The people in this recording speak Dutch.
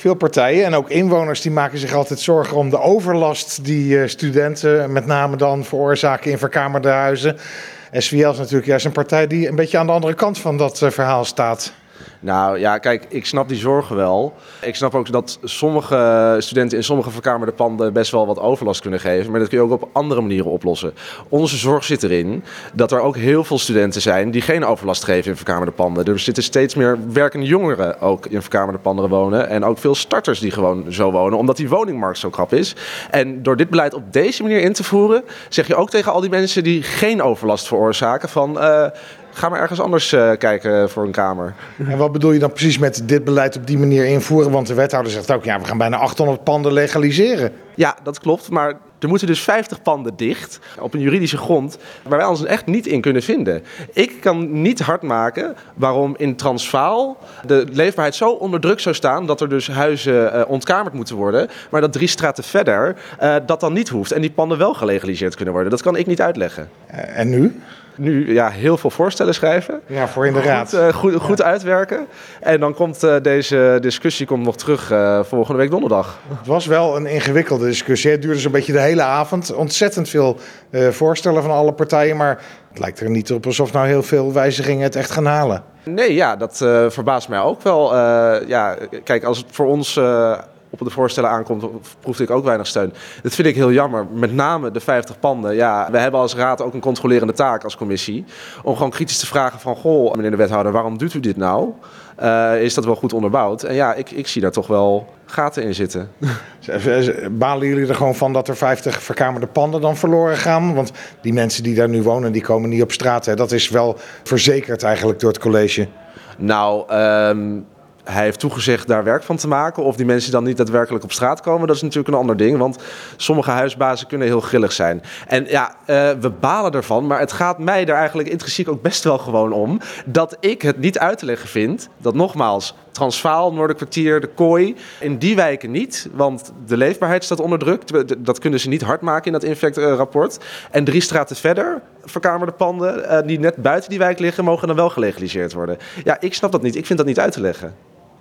Veel partijen en ook inwoners die maken zich altijd zorgen om de overlast die studenten met name dan veroorzaken in verkamerde huizen. SVL is natuurlijk juist een partij die een beetje aan de andere kant van dat verhaal staat. Nou ja, kijk, ik snap die zorgen wel. Ik snap ook dat sommige studenten in sommige verkamerde panden best wel wat overlast kunnen geven. Maar dat kun je ook op andere manieren oplossen. Onze zorg zit erin dat er ook heel veel studenten zijn die geen overlast geven in verkamerde panden. Er zitten steeds meer werkende jongeren ook in verkamerde panden wonen. En ook veel starters die gewoon zo wonen, omdat die woningmarkt zo krap is. En door dit beleid op deze manier in te voeren, zeg je ook tegen al die mensen die geen overlast veroorzaken van... Uh, Ga maar ergens anders uh, kijken voor een kamer. En wat bedoel je dan precies met dit beleid op die manier invoeren? Want de wethouder zegt ook, ja, we gaan bijna 800 panden legaliseren. Ja, dat klopt. Maar er moeten dus 50 panden dicht op een juridische grond waar wij ons echt niet in kunnen vinden. Ik kan niet hard maken waarom in Transvaal de leefbaarheid zo onder druk zou staan dat er dus huizen uh, ontkamerd moeten worden, maar dat drie straten verder uh, dat dan niet hoeft en die panden wel gelegaliseerd kunnen worden. Dat kan ik niet uitleggen. en nu? nu ja, heel veel voorstellen schrijven. Ja, voor in de raad. Goed, uh, goed, goed uitwerken. En dan komt uh, deze discussie komt nog terug uh, volgende week donderdag. Het was wel een ingewikkelde discussie. Het duurde zo'n beetje de hele avond. Ontzettend veel voorstellen van alle partijen. Maar het lijkt er niet op alsof nou heel veel wijzigingen het echt gaan halen. Nee, ja, dat verbaast mij ook wel. ja, kijk, als het voor ons op de voorstellen aankomt, proefde ik ook weinig steun. Dat vind ik heel jammer. Met name de 50 panden. Ja, we hebben als raad ook een controlerende taak als commissie. Om gewoon kritisch te vragen van, goh, meneer de wethouder, waarom doet u dit nou? Uh, is dat wel goed onderbouwd? En ja, ik, ik zie daar toch wel gaten in zitten. Balen jullie er gewoon van dat er 50 verkamerde panden dan verloren gaan? Want die mensen die daar nu wonen, die komen niet op straat. Hè? Dat is wel verzekerd eigenlijk door het college. Nou, um, hij heeft toegezegd daar werk van te maken. Of die mensen dan niet daadwerkelijk op straat komen, dat is natuurlijk een ander ding. Want sommige huisbazen kunnen heel grillig zijn. En ja, uh, we balen ervan, maar het gaat mij daar eigenlijk intrinsiek ook best wel gewoon om. Dat ik het niet uit te leggen vind. Dat nogmaals, Transvaal, Noorderkwartier, de Kooi. In die wijken niet, want de leefbaarheid staat onder druk. Dat kunnen ze niet hard maken in dat infectrapport. En drie straten verder, verkamerde panden uh, die net buiten die wijk liggen, mogen dan wel gelegaliseerd worden. Ja, ik snap dat niet. Ik vind dat niet uit te leggen.